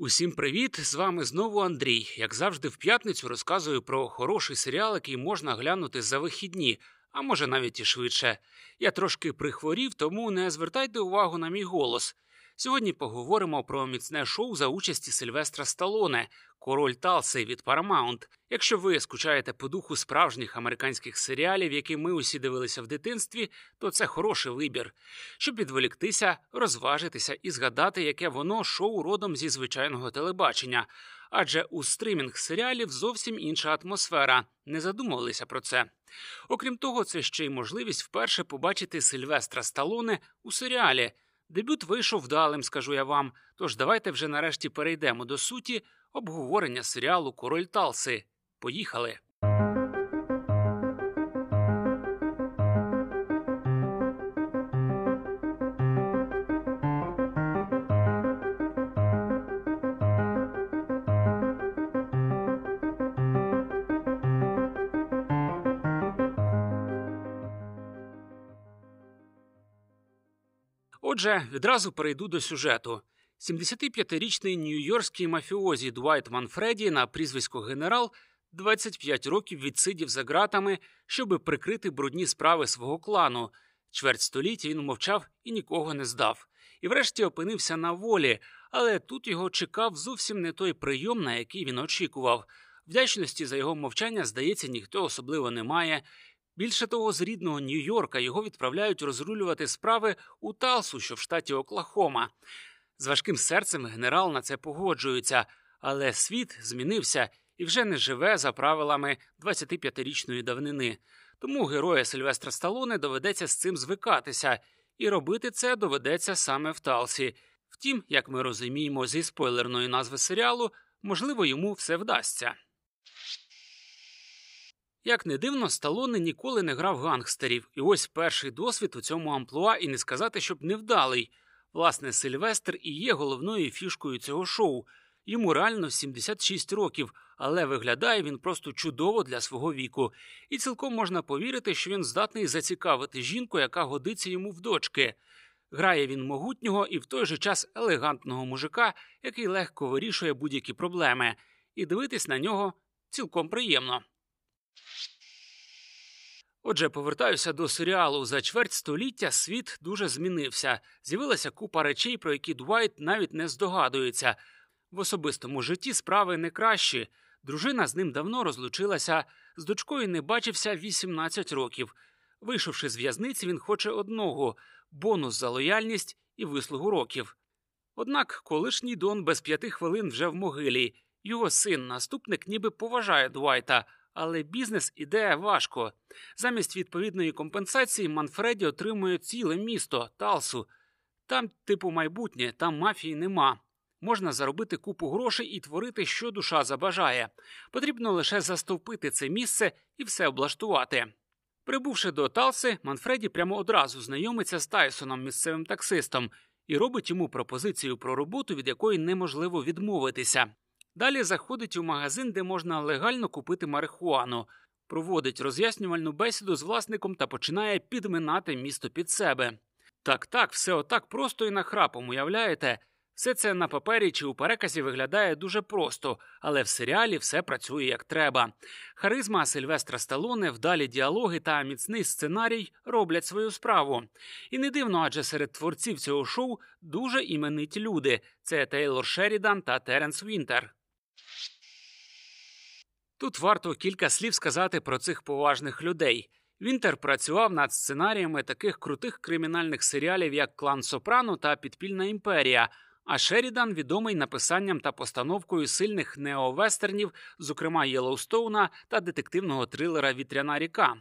Усім привіт! З вами знову Андрій. Як завжди, в п'ятницю розказую про хороший серіал, який можна глянути за вихідні, а може навіть і швидше. Я трошки прихворів, тому не звертайте увагу на мій голос. Сьогодні поговоримо про міцне шоу за участі Сильвестра Сталоне, король Талси від Paramount. Якщо ви скучаєте по духу справжніх американських серіалів, які ми усі дивилися в дитинстві, то це хороший вибір, щоб відволіктися, розважитися і згадати, яке воно шоу родом зі звичайного телебачення. Адже у стримінг серіалів зовсім інша атмосфера. Не задумувалися про це. Окрім того, це ще й можливість вперше побачити Сильвестра Сталоне у серіалі. Дебют вийшов вдалим, скажу я вам. Тож давайте вже нарешті перейдемо до суті обговорення серіалу Король Талси. Поїхали. Отже, відразу перейду до сюжету. 75-річний нью-йоркський мафіозі Дуайт Манфреді на прізвисько генерал 25 років відсидів за ґратами, щоби прикрити брудні справи свого клану. Чверть століття він мовчав і нікого не здав. І врешті опинився на волі, але тут його чекав зовсім не той прийом, на який він очікував. Вдячності за його мовчання, здається, ніхто особливо не має. Більше того, з рідного Нью-Йорка його відправляють розрулювати справи у Талсу, що в штаті Оклахома. З важким серцем генерал на це погоджується, але світ змінився і вже не живе за правилами 25-річної давнини. Тому героя Сильвестра Сталоне доведеться з цим звикатися, і робити це доведеться саме в Талсі. Втім, як ми розуміємо зі спойлерної назви серіалу, можливо, йому все вдасться. Як не дивно, Сталоне ніколи не грав гангстерів, і ось перший досвід у цьому амплуа, і не сказати, щоб невдалий. Власне, Сильвестр і є головною фішкою цього шоу. Йому реально 76 років, але виглядає він просто чудово для свого віку, і цілком можна повірити, що він здатний зацікавити жінку, яка годиться йому в дочки. Грає він могутнього і в той же час елегантного мужика, який легко вирішує будь-які проблеми, і дивитись на нього цілком приємно. Отже, повертаюся до серіалу. За чверть століття світ дуже змінився. З'явилася купа речей, про які Дуайт навіть не здогадується. В особистому житті справи не кращі. Дружина з ним давно розлучилася, з дочкою не бачився 18 років. Вийшовши з в'язниці, він хоче одного бонус за лояльність і вислугу років. Однак колишній Дон без п'яти хвилин вже в могилі. Його син, наступник, ніби поважає Дуайта але бізнес іде важко. Замість відповідної компенсації Манфреді отримує ціле місто Талсу. Там, типу, майбутнє, там мафії нема. Можна заробити купу грошей і творити, що душа забажає. Потрібно лише застовпити це місце і все облаштувати. Прибувши до Талси, Манфреді прямо одразу знайомиться з Тайсоном, місцевим таксистом, і робить йому пропозицію про роботу, від якої неможливо відмовитися. Далі заходить у магазин, де можна легально купити марихуану, проводить роз'яснювальну бесіду з власником та починає підминати місто під себе. Так, так, все отак просто і нахрапом, уявляєте? Все це на папері чи у переказі виглядає дуже просто, але в серіалі все працює як треба. Харизма Сильвестра Сталоне, вдалі діалоги та міцний сценарій роблять свою справу. І не дивно, адже серед творців цього шоу дуже імениті люди: це Тейлор Шерідан та Теренс Вінтер. Тут варто кілька слів сказати про цих поважних людей. Вінтер працював над сценаріями таких крутих кримінальних серіалів, як Клан Сопрано та Підпільна імперія. А Шерідан відомий написанням та постановкою сильних неовестернів, зокрема Єлоустоуна та детективного трилера Вітряна ріка.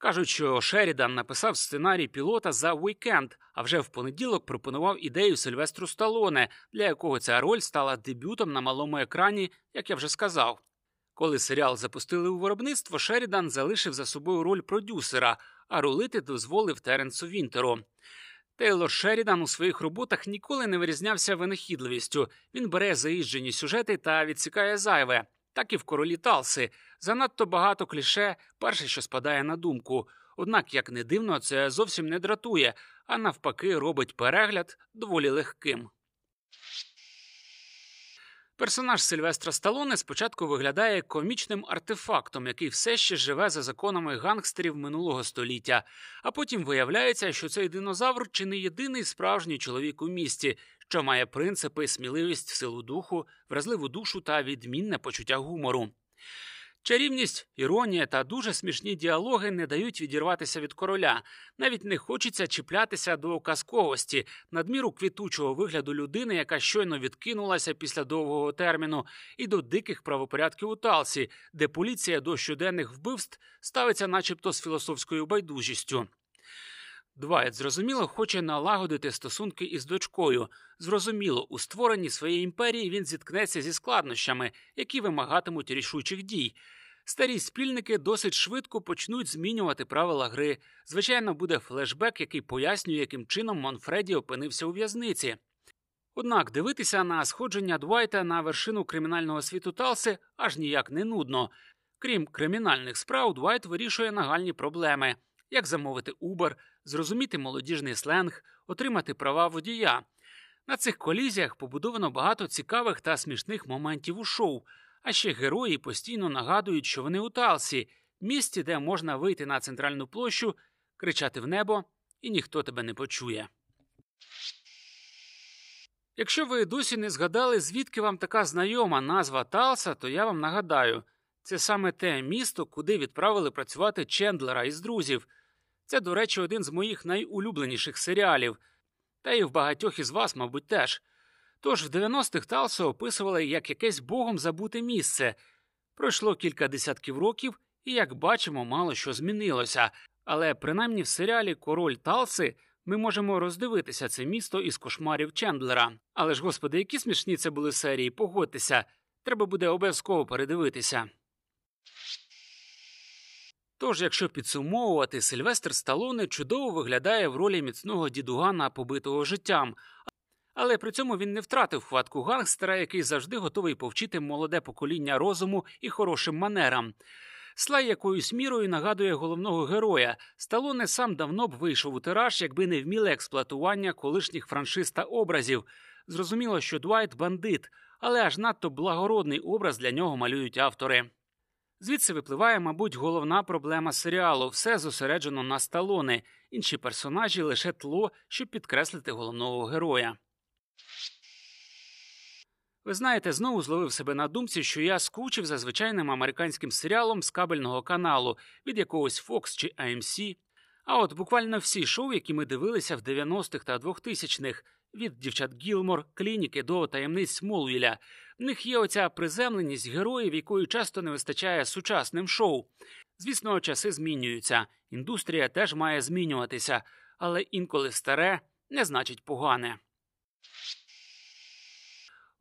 Кажуть, що Шерідан написав сценарій пілота за уікенд, а вже в понеділок пропонував ідею Сильвестру Сталоне, для якого ця роль стала дебютом на малому екрані, як я вже сказав. Коли серіал запустили у виробництво, Шерідан залишив за собою роль продюсера, а рулити дозволив Теренсу Вінтеру. Тейлор Шерідан у своїх роботах ніколи не вирізнявся винахідливістю. Він бере заїжджені сюжети та відсікає зайве, так і в королі Талси. Занадто багато кліше, перше, що спадає на думку. Однак, як не дивно, це зовсім не дратує, а навпаки, робить перегляд доволі легким. Персонаж Сильвестра Сталоне спочатку виглядає комічним артефактом, який все ще живе за законами гангстерів минулого століття. А потім виявляється, що цей динозавр чи не єдиний справжній чоловік у місті, що має принципи, сміливість, силу духу, вразливу душу та відмінне почуття гумору. Чарівність, іронія та дуже смішні діалоги не дають відірватися від короля. Навіть не хочеться чіплятися до казковості, надміру квітучого вигляду людини, яка щойно відкинулася після довгого терміну, і до диких правопорядків у Талсі, де поліція до щоденних вбивств ставиться, начебто, з філософською байдужістю. Двайт, зрозуміло, хоче налагодити стосунки із дочкою. Зрозуміло, у створенні своєї імперії він зіткнеться зі складнощами, які вимагатимуть рішучих дій. Старі спільники досить швидко почнуть змінювати правила гри. Звичайно, буде флешбек, який пояснює, яким чином Монфреді опинився у в'язниці. Однак дивитися на сходження Двайта на вершину кримінального світу Талси аж ніяк не нудно. Крім кримінальних справ, Двайт вирішує нагальні проблеми як замовити Uber, зрозуміти молодіжний сленг, отримати права водія. На цих колізіях побудовано багато цікавих та смішних моментів у шоу, а ще герої постійно нагадують, що вони у Талсі, місці, де можна вийти на центральну площу, кричати в небо, і ніхто тебе не почує. Якщо ви досі не згадали, звідки вам така знайома назва Талса, то я вам нагадаю це саме те місто, куди відправили працювати Чендлера із друзів. Це, до речі, один з моїх найулюбленіших серіалів, та й в багатьох із вас, мабуть, теж. Тож в 90-х Талсо описували як якесь богом забуте місце. Пройшло кілька десятків років, і, як бачимо, мало що змінилося. Але принаймні в серіалі Король Талси ми можемо роздивитися це місто із кошмарів Чендлера. Але ж, господи, які смішні це були серії, погодьтеся, треба буде обов'язково передивитися. Тож, якщо підсумовувати, Сильвестр Сталоне чудово виглядає в ролі міцного дідугана, побитого життям, але при цьому він не втратив хватку гангстера, який завжди готовий повчити молоде покоління розуму і хорошим манерам. Слай якоюсь мірою нагадує головного героя. Сталоне сам давно б вийшов у тираж, якби не вміле експлуатування колишніх франшиз та образів. Зрозуміло, що Двайт бандит, але аж надто благородний образ для нього малюють автори. Звідси випливає, мабуть, головна проблема серіалу все зосереджено на сталони, інші персонажі лише тло, щоб підкреслити головного героя. Ви знаєте, знову зловив себе на думці, що я скучив за звичайним американським серіалом з кабельного каналу від якогось Fox чи AMC. А от буквально всі шоу, які ми дивилися в 90-х та 2000-х, від дівчат Гілмор, клініки до таємниць Смолвіля, в них є оця приземленість героїв, якої часто не вистачає сучасним шоу. Звісно, часи змінюються, індустрія теж має змінюватися, але інколи старе не значить погане.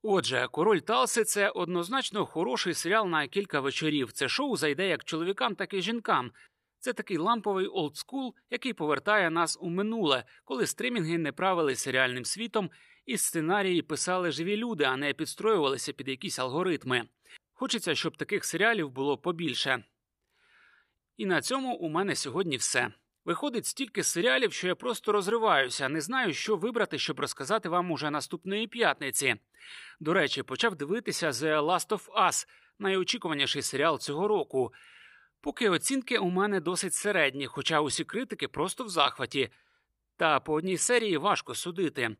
Отже, король Талси це однозначно хороший серіал на кілька вечорів. Це шоу зайде як чоловікам, так і жінкам. Це такий ламповий олдскул, який повертає нас у минуле, коли стримінги не правили серіальним світом, і сценарії писали живі люди, а не підстроювалися під якісь алгоритми. Хочеться, щоб таких серіалів було побільше. І на цьому у мене сьогодні все. Виходить стільки серіалів, що я просто розриваюся, не знаю, що вибрати, щоб розказати вам уже наступної п'ятниці. До речі, почав дивитися The Last of Us, найочікуваніший серіал цього року. Поки оцінки у мене досить середні, хоча усі критики просто в захваті. Та по одній серії важко судити.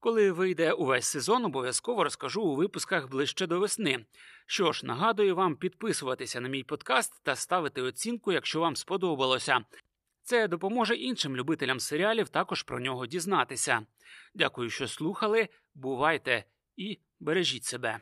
Коли вийде увесь сезон, обов'язково розкажу у випусках ближче до весни. Що ж, нагадую вам підписуватися на мій подкаст та ставити оцінку, якщо вам сподобалося. Це допоможе іншим любителям серіалів також про нього дізнатися. Дякую, що слухали. Бувайте і бережіть себе.